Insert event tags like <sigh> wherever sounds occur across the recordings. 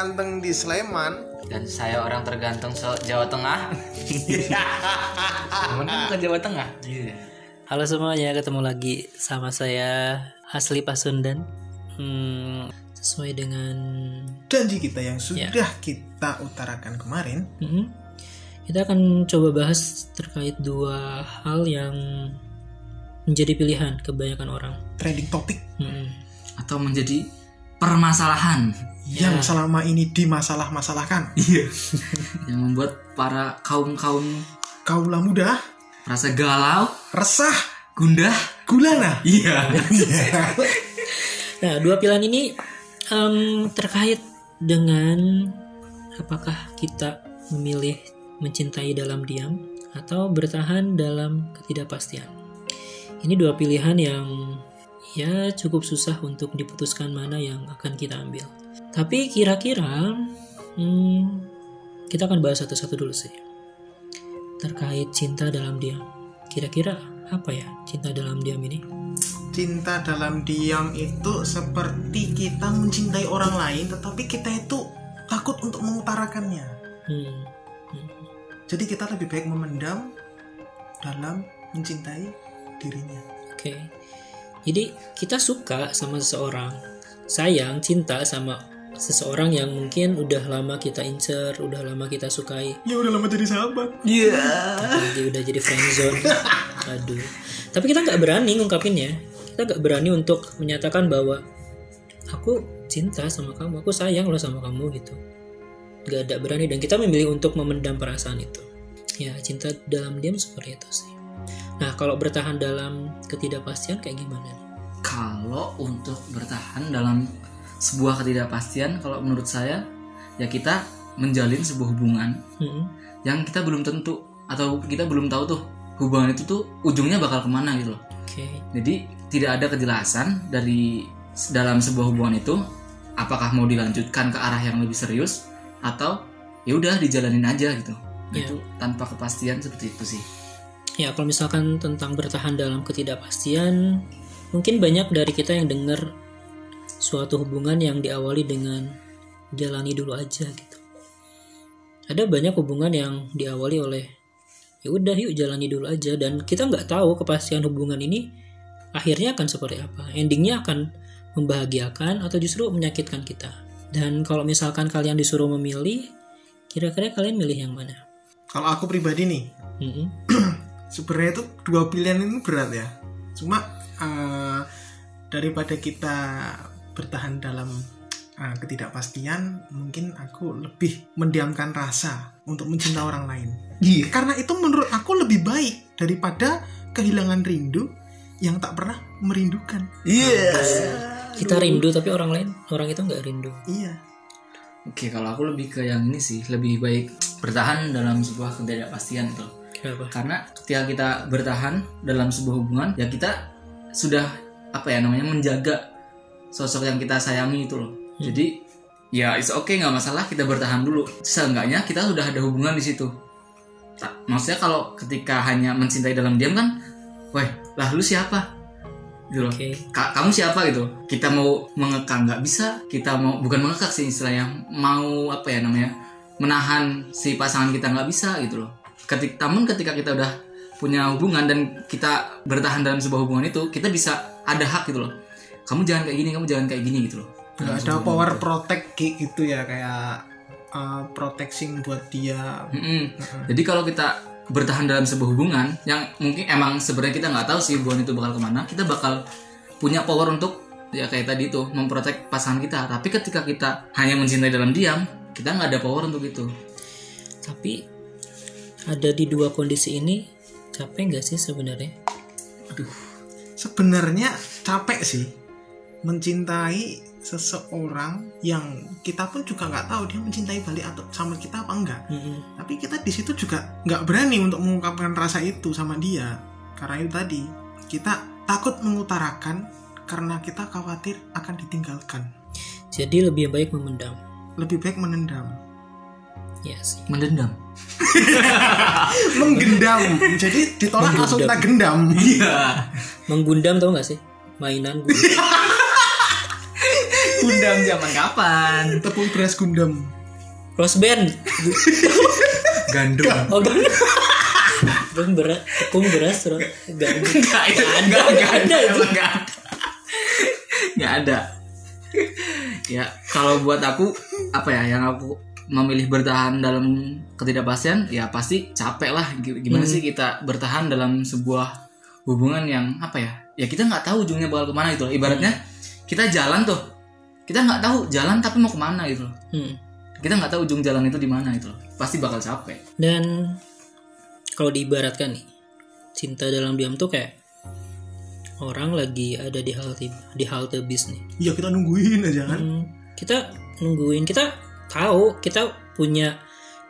terganteng di Sleman. Dan saya orang tergantung se Jawa Tengah. <laughs> Kan bukan Jawa Tengah. Iya. Halo semuanya, ketemu lagi sama saya Asli Pasundan. Hmm, sesuai dengan Janji kita yang sudah kita utarakan kemarin. Hmm, kita akan coba bahas terkait dua hal yang menjadi pilihan kebanyakan orang. Trending topik Hmm, Atau menjadi permasalahan yang selama ini dimasalah-masalahkan. Iya. <laughs> yang membuat para kaum-kaum Kaulah muda, rasa galau, resah, gundah. gulana. Iya. Nah, dua pilihan ini em, terkait dengan apakah kita memilih mencintai dalam diam atau bertahan dalam ketidakpastian. Ini dua pilihan yang ya cukup susah untuk diputuskan mana yang akan kita ambil. Tapi kira-kira hmm, kita akan bahas satu-satu dulu sih. Terkait cinta dalam diam. Kira-kira apa ya cinta dalam diam ini? Cinta dalam diam itu seperti kita mencintai orang lain, tetapi kita itu takut untuk mengutarakannya. Hmm. Jadi kita lebih baik memendam dalam mencintai dirinya. Oke. Jadi kita suka sama seseorang, sayang, cinta sama seseorang yang mungkin udah lama kita incer, udah lama kita sukai, Ya udah lama jadi sahabat. Iya. tapi udah jadi friendzone. Aduh. Tapi kita nggak berani ngungkapinnya. Kita nggak berani untuk menyatakan bahwa aku cinta sama kamu, aku sayang loh sama kamu gitu. Gak ada berani dan kita memilih untuk memendam perasaan itu. Ya cinta dalam diam seperti itu sih. Nah kalau bertahan dalam ketidakpastian kayak gimana? Kalau untuk bertahan dalam sebuah ketidakpastian, kalau menurut saya, ya kita menjalin sebuah hubungan Mm-mm. yang kita belum tentu atau kita belum tahu tuh hubungan itu tuh ujungnya bakal ke mana gitu loh. Oke. Jadi tidak ada kejelasan dari dalam sebuah hubungan itu apakah mau dilanjutkan ke arah yang lebih serius atau ya udah dijalanin aja gitu. Iya. Itu tanpa kepastian seperti itu sih. Ya, kalau misalkan tentang bertahan dalam ketidakpastian, mungkin banyak dari kita yang dengar suatu hubungan yang diawali dengan jalani dulu aja gitu. Ada banyak hubungan yang diawali oleh ya udah yuk jalani dulu aja dan kita nggak tahu kepastian hubungan ini akhirnya akan seperti apa. Endingnya akan membahagiakan atau justru menyakitkan kita. Dan kalau misalkan kalian disuruh memilih, kira-kira kalian milih yang mana? Kalau aku pribadi nih, Mm-mm. <clears throat> sebenarnya itu dua pilihan ini berat ya. Cuma eh, daripada kita bertahan dalam eh, ketidakpastian, mungkin aku lebih mendiamkan rasa untuk mencinta orang lain. Iya. Karena itu menurut aku lebih baik daripada kehilangan rindu yang tak pernah merindukan. Iya. Kita rindu tapi orang lain orang itu nggak rindu. Iya. Oke, kalau aku lebih ke yang ini sih, lebih baik bertahan dalam sebuah ketidakpastian itu. Kenapa? Karena ketika kita bertahan dalam sebuah hubungan, ya kita sudah apa ya namanya menjaga sosok yang kita sayangi itu loh. Jadi ya it's okay nggak masalah kita bertahan dulu. Seenggaknya kita sudah ada hubungan di situ. Tak- maksudnya kalau ketika hanya mencintai dalam diam kan, weh lah lu siapa? Gitu loh. Oke. Ka- kamu siapa gitu kita mau mengekang nggak bisa kita mau bukan mengekang sih istilahnya mau apa ya namanya menahan si pasangan kita nggak bisa gitu loh ketika namun ketika kita udah punya hubungan dan kita bertahan dalam sebuah hubungan itu kita bisa ada hak gitu loh kamu jangan kayak gini kamu jangan kayak gini gitu loh Nggak ada power protect kayak gitu ya kayak uh, protecting buat dia. Mm-mm. Jadi kalau kita bertahan dalam sebuah hubungan yang mungkin emang sebenarnya kita nggak tahu sih hubungan itu bakal ke mana, kita bakal punya power untuk ya kayak tadi itu memprotek pasangan kita. Tapi ketika kita hanya mencintai dalam diam, kita nggak ada power untuk itu. Tapi ada di dua kondisi ini capek nggak sih sebenarnya? Sebenarnya capek sih mencintai seseorang yang kita pun juga nggak tahu dia mencintai balik atau sama kita apa enggak. Mm-mm. Tapi kita di situ juga nggak berani untuk mengungkapkan rasa itu sama dia karena itu tadi kita takut mengutarakan karena kita khawatir akan ditinggalkan. Jadi lebih baik memendam. Lebih baik menendam. Ya sih. Mendendam. <laughs> Menggendam. Jadi ditolak langsung kita gendam. Iya. Menggundam tau nggak sih? Mainan gundam. <laughs> Gundam zaman kapan? tepung beras gundam Rose band. Gandum. Oh gak Tepung beras, tepung beras, gandum. Enggak, ada, enggak ada, enggak ada. Enggak ada. Ya, kalau buat aku apa ya yang aku memilih bertahan dalam ketidakpastian ya pasti capek lah gimana sih kita bertahan dalam sebuah hubungan yang apa ya ya kita nggak tahu ujungnya bakal ke mana itu loh. ibaratnya kita jalan tuh kita nggak tahu jalan tapi mau ke mana gitu loh Hmm. kita nggak tahu ujung jalan itu di mana itu loh pasti bakal capek Dan kalau diibaratkan nih, cinta dalam diam tuh kayak orang lagi ada di halte di halte bis nih. iya kita nungguin aja kan Hmm, kita nungguin, kita tahu kita punya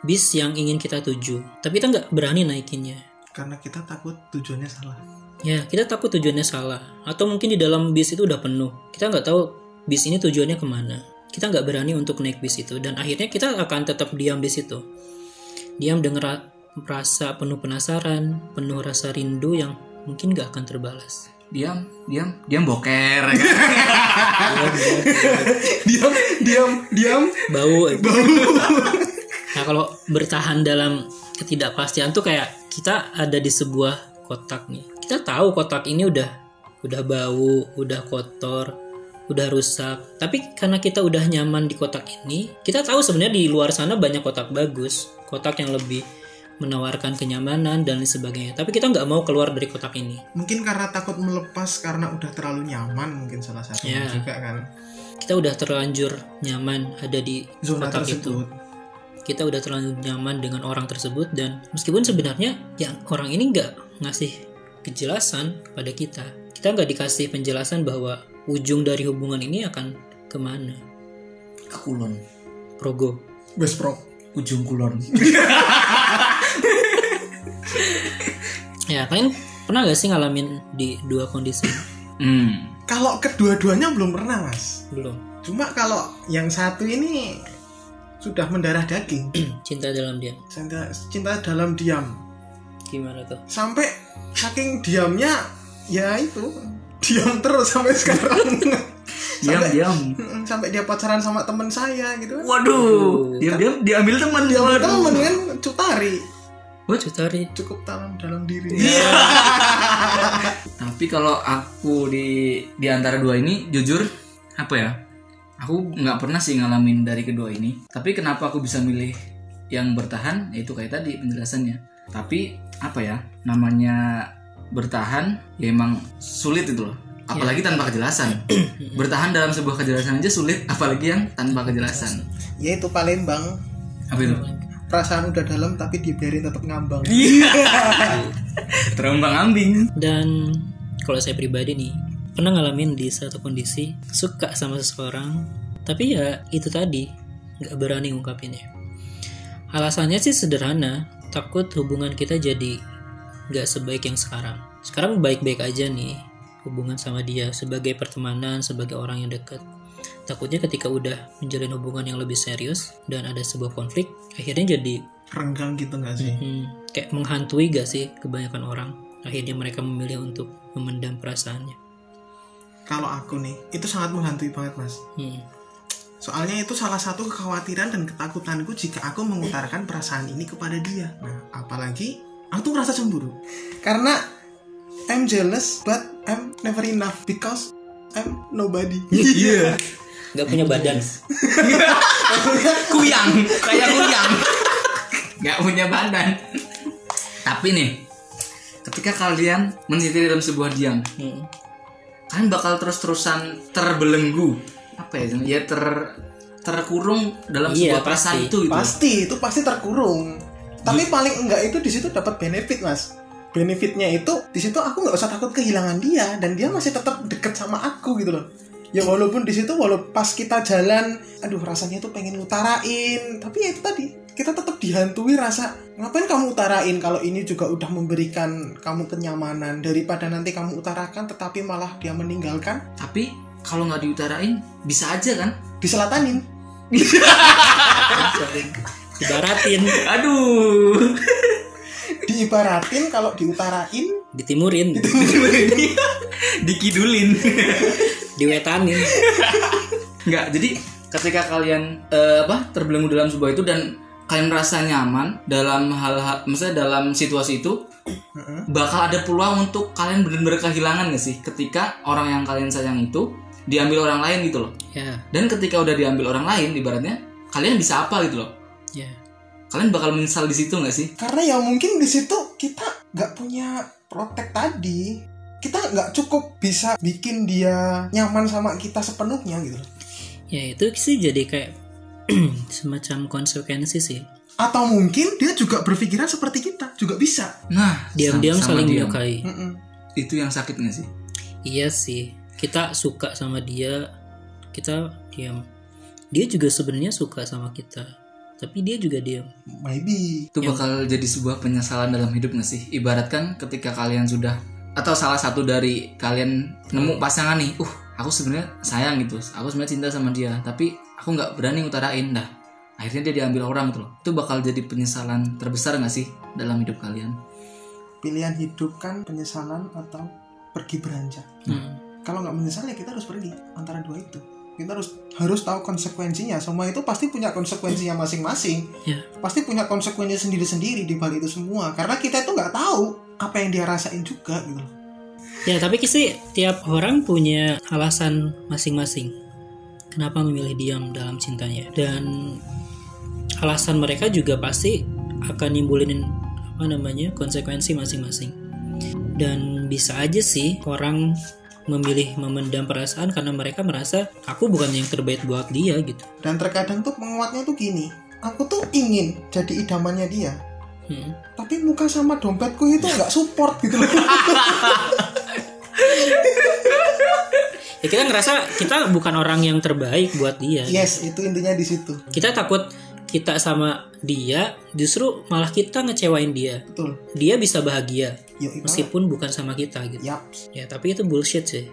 bis yang ingin kita tuju, tapi kita nggak berani naikinnya. karena kita takut tujuannya salah Ya, kita takut tujuannya salah. Atau mungkin di dalam bis itu udah penuh. Kita nggak tahu bis ini tujuannya ke mana. Kita nggak berani untuk naik bis itu. Dan akhirnya kita akan tetap diam di situ. Diam dengan ra- rasa penuh penasaran, penuh rasa rindu yang mungkin nggak akan terbalas. diam diam diam boker kan? Diam, diam, diam. diam diam Bau. <laughs> Nah, kalau bertahan dalam ketidakpastian tuh kayak kita ada di sebuah kotak nih. Kita tahu kotak ini udah udah bau, udah kotor, udah rusak. Tapi karena kita udah nyaman di kotak ini, kita tahu sebenarnya di luar sana banyak kotak bagus, kotak yang lebih menawarkan kenyamanan dan lain sebagainya. Tapi kita nggak mau keluar dari kotak ini. mungkin karena takut melepas karena udah terlalu nyaman mungkin salah satunya Ya. juga kan Kita udah terlanjur nyaman ada di zona kotak itu. tersebut kita udah terlalu nyaman dengan orang tersebut dan meskipun sebenarnya yang orang ini nggak ngasih kejelasan kepada kita kita nggak dikasih penjelasan bahwa ujung dari hubungan ini akan ke mana? Ke kulon. Progo. Best pro. Ujung kulon. <laughs> Ya kalian pernah gak sih ngalamin di dua kondisi? Hmm. Kalau kedua-duanya belum pernah mas. Belum. Cuma kalau yang satu ini sudah mendarah daging. <clears throat> Cinta dalam diam. Cinta, cinta dalam diam. Gimana tuh? Sampai saking diamnya ya itu diam terus sampai sekarang. <laughs> Diam sampai, diam. Sampai dia pacaran sama temen saya gitu kan. Waduh diam diam diambil teman dia Waduh. temen kan? Cutari. Cutari. Cukup dalam dalam diri. <laughs> Tapi kalau aku di di antara dua ini jujur apa ya? Aku nggak pernah sih ngalamin dari kedua ini. Tapi kenapa aku bisa milih yang bertahan? Ya itu kayak tadi penjelasannya. Tapi apa ya? Namanya bertahan ya emang sulit itu loh. Apalagi tanpa kejelasan. <clears throat> Bertahan dalam sebuah kejelasan aja sulit apalagi yang tanpa kejelasan. Ya itu Palembang apa itu? Perasaan udah dalam tapi dibiarin tetap ngambang. Iya. <laughs> Terombang ambing. Dan kalau saya pribadi nih pernah ngalamin di satu kondisi suka sama seseorang tapi ya itu tadi nggak berani ngungkapinnya. Alasannya sih sederhana takut hubungan kita jadi nggak sebaik yang sekarang. Sekarang baik-baik aja nih hubungan sama dia sebagai pertemanan sebagai orang yang dekat. Takutnya ketika udah menjalin hubungan yang lebih serius dan ada sebuah konflik akhirnya jadi renggang gitu nggak sih? Hmm, kayak menghantui gak sih kebanyakan orang? Akhirnya mereka memilih untuk memendam perasaannya. Kalau aku nih itu sangat menghantui banget mas. Hmm, soalnya itu salah satu kekhawatiran dan ketakutanku jika aku mengutarakan perasaan ini kepada dia. Nah apalagi aku tuh merasa cemburu. Karena I'm jealous but I'm never enough because I'm nobody. Iya. Nggak punya badan. Kuyang. Kayak kuyang. Nggak punya badan. Tapi nih ketika kalian meniti dalam sebuah diam Hmm, kalian bakal terus-terusan terbelenggu. Apa ya ya ter terkurung dalam Iya, sebuah perasaan itu gitu. Pasti itu pasti terkurung tapi paling enggak itu di situ dapat benefit mas. Benefitnya itu di situ aku nggak usah takut kehilangan dia dan dia masih tetap deket sama aku gitu loh. Ya walaupun di situ walau pas kita jalan aduh rasanya tuh pengen ngutarain. Tapi ya itu tadi kita tetap dihantui rasa ngapain kamu utarain kalau ini juga udah memberikan kamu kenyamanan? Daripada nanti kamu utarakan tetapi malah dia meninggalkan? Tapi kalau nggak diutarain bisa aja kan? Diselatanin <laughs> ibaratin <laughs> aduh. Diibaratin kalau diutarain? Ditimurin. <laughs> Dikidulin. <laughs> Diwetanin. Nggak, jadi ketika kalian eh, apa terbelenggu dalam sebuah itu dan kalian merasa nyaman dalam hal-hal, maksudnya dalam situasi itu, bakal ada peluang untuk kalian benar-benar kehilangan gak sih? Ketika orang yang kalian sayang itu diambil orang lain gitu loh. ya. Dan ketika udah diambil orang lain, ibaratnya kalian bisa apa gitu loh. Ya Kalian bakal menyesal di situ nggak sih? Karena ya mungkin di situ kita nggak punya protek tadi. Kita nggak cukup bisa bikin dia nyaman sama kita sepenuhnya gitu. ya itu sih jadi kayak <clears throat> semacam konsekuensi sih Atau mungkin dia juga berpikiran seperti kita, juga bisa. Nah, diam-diam saling diam. menyukai. Itu yang sakit nggak sih? iya sih kita suka sama dia kita diam dia juga sebenarnya suka sama kita tapi dia juga diam Maybe. itu bakal jadi sebuah penyesalan dalam hidup nggak sih ibaratkan ketika kalian sudah atau salah satu dari kalian nemu pasangan nih uh aku sebenarnya sayang gitu aku sebenarnya cinta sama dia tapi aku nggak berani ngutarain dah akhirnya dia diambil orang gitu loh itu bakal jadi penyesalan terbesar nggak sih dalam hidup kalian Pilihan hidup kan penyesalan atau pergi beranjak. Hmm. Kalau nggak menyesal ya kita harus pergi antara dua itu. Kita harus harus tahu konsekuensinya. Semua itu pasti punya konsekuensinya masing-masing. Ya. Pasti punya konsekuensi sendiri-sendiri di balik itu semua. Karena kita itu nggak tahu apa yang dia rasain juga gitu. Ya, tapi sih tiap orang punya alasan masing-masing. Kenapa memilih diam dalam cintanya? Dan alasan mereka juga pasti akan nimbulin apa namanya konsekuensi masing-masing. Dan bisa aja sih orang memilih memendam perasaan karena mereka merasa aku bukan yang terbaik buat dia gitu. Dan terkadang tuh penguatnya tuh gini. Aku tuh ingin jadi idamannya dia. Hmm. Tapi muka sama dompetku itu nggak support gitu loh. <laughs> Ya kita ngerasa kita bukan orang yang terbaik buat dia. yes, itu intinya di situ. Kita takut kita sama dia justru malah kita ngecewain dia. Betul. Dia bisa bahagia Iqbal. meskipun bukan sama kita gitu. Yap. Ya, tapi itu bullshit sih.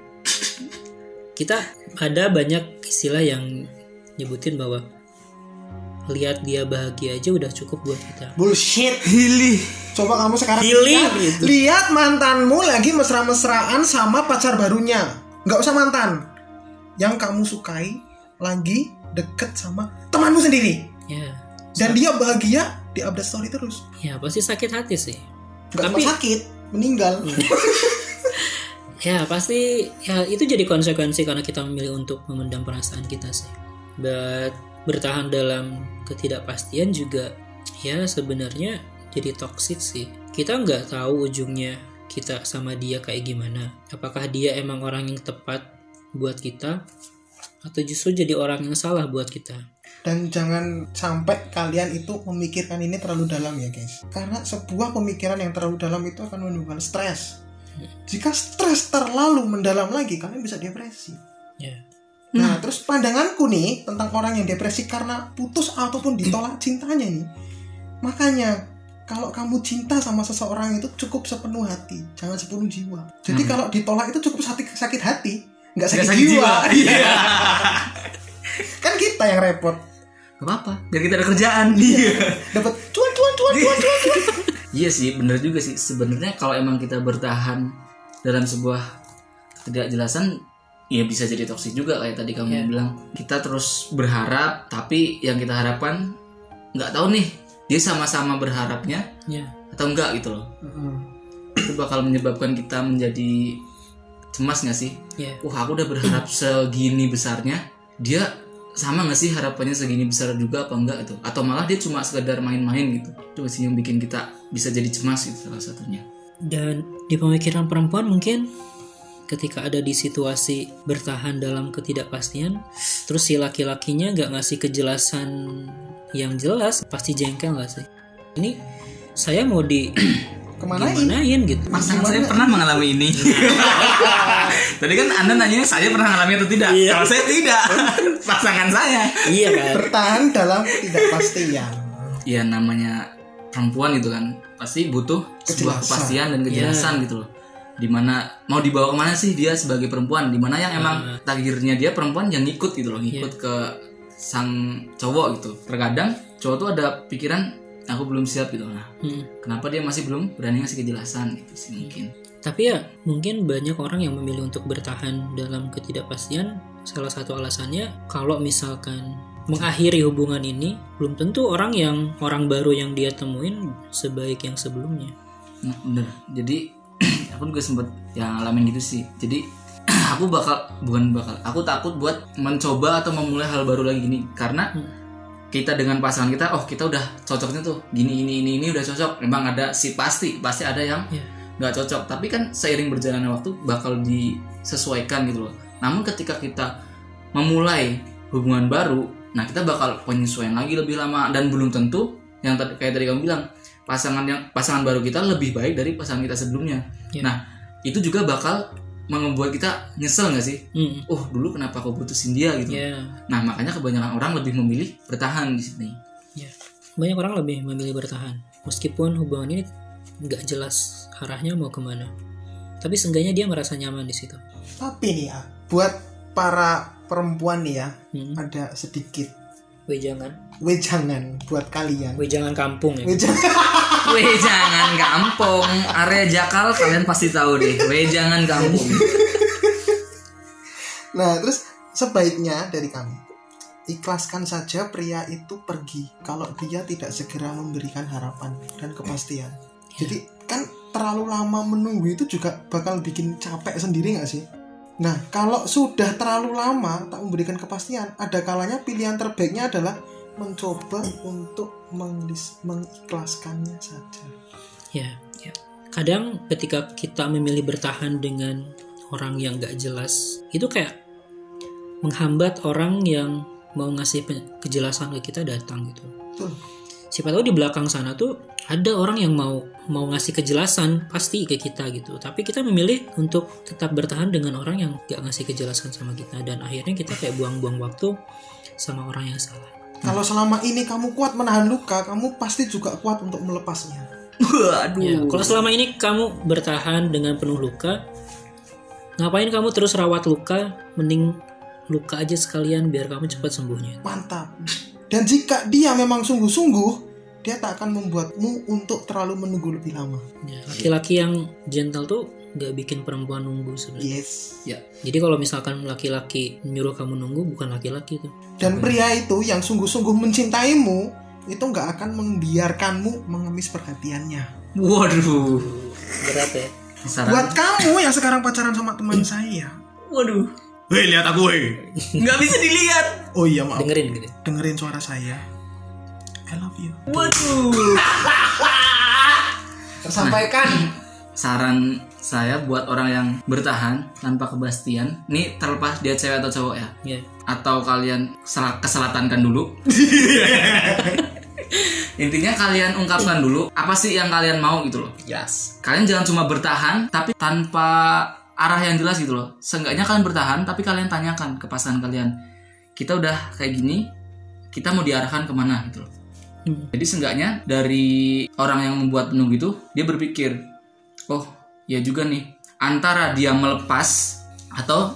Kita ada banyak istilah yang nyebutin bahwa lihat dia bahagia aja udah cukup buat kita. Bullshit. Hilih Coba kamu sekarang Healing lihat, gitu. lihat mantanmu lagi mesra-mesraan sama pacar barunya. Nggak usah mantan. Yang kamu sukai lagi deket sama temanmu sendiri. Ya. Dan dia bahagia di update story terus. Ya, pasti sakit hati sih. Cuma Tapi- sakit, meninggal. <laughs> Ya, pasti ya itu jadi konsekuensi karena kita memilih untuk memendam perasaan kita sih. But bertahan dalam ketidakpastian juga ya sebenarnya jadi toxic sih. Kita nggak tahu ujungnya kita sama dia kayak gimana. Apakah dia emang orang yang tepat buat kita atau justru jadi orang yang salah buat kita? Dan jangan sampai kalian itu memikirkan ini terlalu dalam ya guys. Karena sebuah pemikiran yang terlalu dalam itu akan menimbulkan stres. Jika stres terlalu mendalam lagi, kalian bisa depresi. Ya. Nah, terus pandanganku nih tentang orang yang depresi karena putus ataupun ditolak cintanya nih. Makanya kalau kamu cinta sama seseorang itu cukup sepenuh hati, jangan sepenuh jiwa. Jadi kalau ditolak itu cukup sakit, sakit hati, nggak sakit, sakit jiwa. jiwa. Iya. <laughs> kan kita yang repot. Gak apa-apa biar kita ada kerjaan Iya <laughs> Dapat cuan cuan cuan cuan cuan. cuan. Iya sih, bener juga sih. Sebenarnya kalau emang kita bertahan dalam sebuah ketidakjelasan, ya bisa jadi toksik juga kayak tadi kamu Iya. bilang. Kita terus berharap, tapi yang kita harapkan nggak tahu nih dia sama-sama berharapnya Ya. atau enggak gitu loh. Itu bakal menyebabkan kita menjadi cemas nggak sih? Ya. Wah aku udah berharap segini besarnya, dia sama nggak sih harapannya segini besar juga apa enggak itu? Atau malah dia cuma sekedar main-main gitu? Itu sih yang bikin kita bisa jadi cemas gitu salah satunya. Dan di pemikiran perempuan mungkin ketika ada di situasi bertahan dalam ketidakpastian, terus si laki-lakinya nggak ngasih kejelasan yang jelas, pasti jengkel nggak sih? Ini saya mau di <clears throat> Ke mana ini? gimanain gitu? Pasangan saya pernah mengalami ini. <laughs> Tadi kan Anda nanya saya pernah mengalami atau tidak? Iya. Kalau saya tidak, <laughs> pasangan saya. Iya kan? Bertahan dalam ketidakpastian. Ya namanya perempuan gitu kan, pasti butuh sebuah Kejelasan. kepastian dan kejelasan gitu loh. Di mana mau dibawa ke mana sih dia sebagai perempuan? Di mana yang emang takdirnya dia perempuan yang ngikut gitu loh, ngikut ke sang cowok gitu. Terkadang cowok tuh ada pikiran aku belum siap gitu nah Hmm. kenapa dia masih belum berani ngasih kejelasan gitu sih mungkin Tapi ya mungkin banyak orang yang memilih untuk bertahan dalam ketidakpastian. Salah satu alasannya kalau misalkan mengakhiri hubungan ini belum tentu orang yang orang baru yang dia temuin sebaik yang sebelumnya. Nah, bener. Jadi <clears throat> aku juga sempet yang ngalamin gitu sih. Jadi <clears throat> aku bakal bukan bakal, aku takut buat mencoba atau memulai hal baru lagi gini karena Hmm. kita dengan pasangan kita, oh kita udah cocoknya tuh gini ini ini ini udah cocok. Memang ada sih pasti pasti ada yang Ya. Nggak cocok. Tapi kan seiring berjalannya waktu bakal disesuaikan gitu loh. Namun ketika kita memulai hubungan baru, nah kita bakal penyesuaian lagi lebih lama dan belum tentu yang tadi kayak tadi kamu bilang pasangan yang pasangan baru kita lebih baik dari pasangan kita sebelumnya. Ya. Nah itu juga bakal membuat kita nyesel nggak sih? Hmm. Oh dulu kenapa aku putusin dia gitu? Ya, Nah makanya kebanyakan orang lebih memilih bertahan di sini. ya. Banyak orang lebih memilih bertahan meskipun hubungan ini nggak jelas arahnya mau ke mana. Tapi seenggaknya dia merasa nyaman di situ. Tapi nih ya, buat para perempuan nih ya, Hmm. ada sedikit Wejangan, wejangan buat kalian. wejangan kampung ya. Wejangan. <laughs> Weh jangan kampung area Jakal kalian pasti tahu deh. Weh jangan kampung. <laughs> Nah, terus sebaiknya dari kami ikhlaskan saja pria itu pergi kalau dia tidak segera memberikan harapan dan kepastian. Jadi kan terlalu lama menunggu itu juga bakal bikin capek sendiri nggak sih? Nah, kalau sudah terlalu lama tak memberikan kepastian, ada kalanya pilihan terbaiknya adalah mencoba untuk menglis- mengikhlaskannya saja. Ya, ya. Kadang ketika kita memilih bertahan dengan orang yang gak jelas, itu kayak menghambat orang yang mau ngasih kejelasan ke kita datang gitu. Betul. Siapa tahu di belakang sana tuh ada orang yang mau mau ngasih kejelasan pasti ke kita gitu. Tapi kita memilih untuk tetap bertahan dengan orang yang gak ngasih kejelasan sama kita dan akhirnya kita kayak buang-buang waktu sama orang yang salah. Kalau selama ini kamu kuat menahan luka, kamu pasti juga kuat untuk melepasnya. Waduh. Ya, kalau selama ini kamu bertahan dengan penuh luka, ngapain kamu terus rawat luka? Mending luka aja sekalian biar kamu cepat sembuhnya. Mantap. Dan jika dia memang sungguh-sungguh, dia tak akan membuatmu untuk terlalu menunggu lebih lama. Ya, laki-laki yang gentle tuh nggak bikin perempuan nunggu sebenarnya. Yes. Ya. Jadi kalau misalkan laki-laki nyuruh kamu nunggu, bukan laki-laki tuh. Dan pria itu yang sungguh-sungguh mencintaimu, itu nggak akan membiarkanmu mengemis perhatiannya. Waduh. Berat ya. Saran. Buat kamu yang sekarang pacaran sama teman <clears throat> saya, Waduh. Weh lihat aku weh. Nggak bisa dilihat. Oh iya maaf. Dengerin gitu. Dengerin suara saya. I love you. Waduh. <laughs> Tersampaikan. Saran saya buat orang yang bertahan tanpa kepastian, nih terlepas dia cewek atau cowok ya, Ya. atau kalian sel- keselatankan dulu. <laughs> Intinya kalian ungkapkan dulu apa sih yang kalian mau gitu loh. Yes. Kalian jangan cuma bertahan tapi tanpa arah yang jelas gitu loh. Seenggaknya kalian bertahan tapi kalian tanyakan ke pasangan kalian. Kita udah kayak gini, kita mau diarahkan ke mana gitu loh. Hmm. Jadi seenggaknya dari orang yang membuat penunggu itu dia berpikir, oh ya juga nih antara dia melepas atau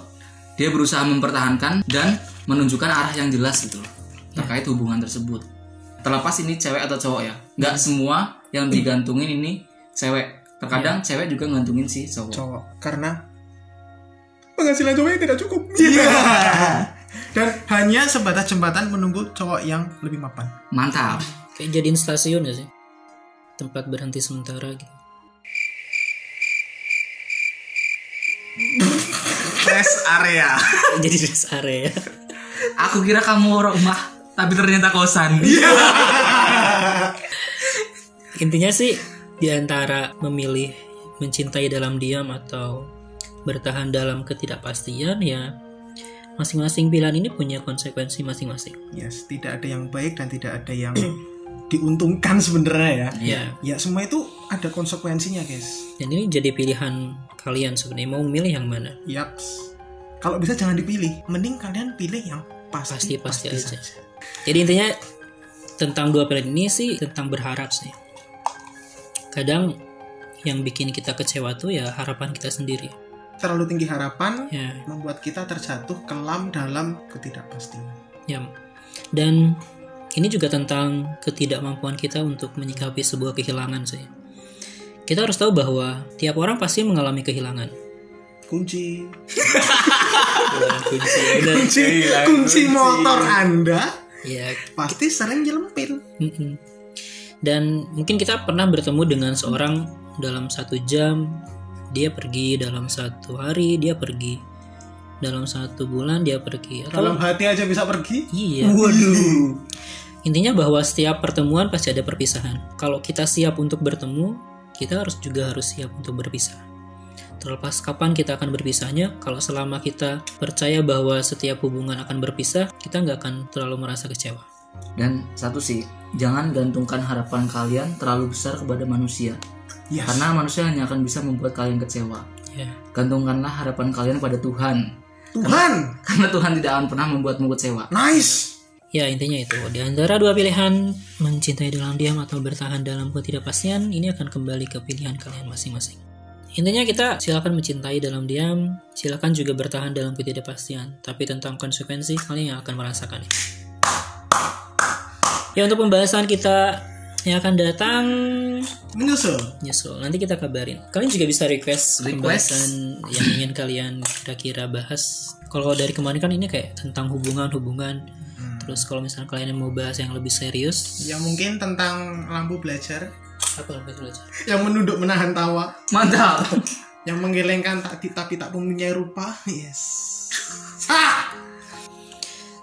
dia berusaha mempertahankan dan menunjukkan arah yang jelas gitu loh terkait hubungan tersebut. Terlepas ini cewek atau cowok ya, nggak semua yang digantungin ini cewek. Terkadang cewek juga ngantungin si cowok. Cowok. Karena penghasilan cowoknya tidak cukup. Dan hanya sebatas jembatan menunggu cowok yang lebih mapan. Mantap. Kayak jadiin stasiun gak sih? Tempat berhenti sementara gitu. Rest area. <laughs> Jadi rest area. Aku kira kamu rumah, tapi ternyata kosan. Intinya sih di antara memilih mencintai dalam diam atau bertahan dalam ketidakpastian ya masing-masing pilihan ini punya konsekuensi masing-masing. Yes, tidak ada yang baik dan tidak ada yang <clears throat> diuntungkan sebenarnya ya. Ya, Ya semua itu ada konsekuensinya guys. dan ini jadi pilihan kalian sebenarnya mau milih yang mana? Yaps. Kalau bisa jangan dipilih, mending kalian pilih yang pasti Pasti-pasti aja. saja. Jadi intinya tentang dua pilihan ini sih tentang berharap sih. Kadang yang bikin kita kecewa tuh ya harapan kita sendiri. Terlalu tinggi harapan Ya, membuat kita terjatuh kelam dalam ketidakpastian. ya. Dan ini juga tentang ketidakmampuan kita untuk menyikapi sebuah kehilangan sih. Kita harus tahu bahwa tiap orang pasti mengalami kehilangan. kunci <laughs> Benar. kunci kunci motor anda Ya, pasti sering nyelempin Mm-mm. Dan mungkin kita pernah bertemu dengan seorang dalam satu jam, dia pergi dalam satu hari, dia pergi dalam satu bulan, dia pergi. Atau dalam hati aja bisa pergi iya, waduh intinya bahwa setiap pertemuan pasti ada perpisahan. Kalau kita siap untuk bertemu, kita harus juga harus siap untuk berpisah. Terlepas kapan kita akan berpisahnya, kalau selama kita percaya bahwa setiap hubungan akan berpisah, kita nggak akan terlalu merasa kecewa. Dan satu sih, jangan gantungkan harapan kalian terlalu besar kepada manusia. yes. Karena manusia hanya akan bisa membuat kalian kecewa. Ya. Gantungkanlah harapan kalian pada Tuhan. Tuhan Karena Tuhan tidak akan pernah membuatmu kecewa. nice Ya intinya itu di antara dua pilihan mencintai dalam diam atau bertahan dalam ketidakpastian ini akan kembali ke pilihan kalian masing-masing. Intinya kita silakan mencintai dalam diam, silakan juga bertahan dalam ketidakpastian, tapi tentang konsekuensi kalian yang akan merasakan. Ya untuk pembahasan kita yang akan datang menyusul nyusul nanti kita kabarin. Kalian juga bisa request, Request. pembahasan yang ingin kalian kira-kira bahas. Kalau dari kemarin kan ini kayak tentang hubungan-hubungan. Terus kalau misalnya kalian mau bahas yang lebih serius, ya mungkin tentang lampu belajar apa lebih belajar? yang menunduk menahan tawa Mantap. yang menggelengkan tak tapi tak mempunyai rupa yes ah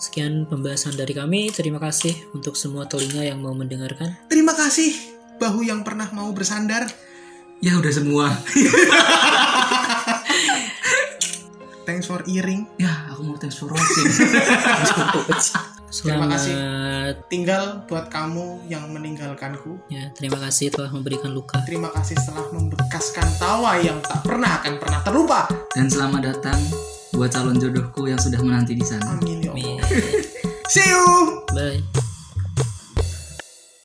Sekian pembahasan dari kami. Terima kasih untuk semua telinga yang mau mendengarkan. terima kasih bahu yang pernah mau bersandar Ya udah semua. <laughs> thanks for earring Ya, aku mau thanks for watching. <laughs> Terima kasih. Tinggal buat kamu yang meninggalkanku ya, terima kasih telah memberikan luka. terima kasih telah membekaskan tawa yang tak pernah akan pernah terlupa Dan selamat datang buat calon jodohku yang sudah menanti di sana. amin. Amin. see you Bye.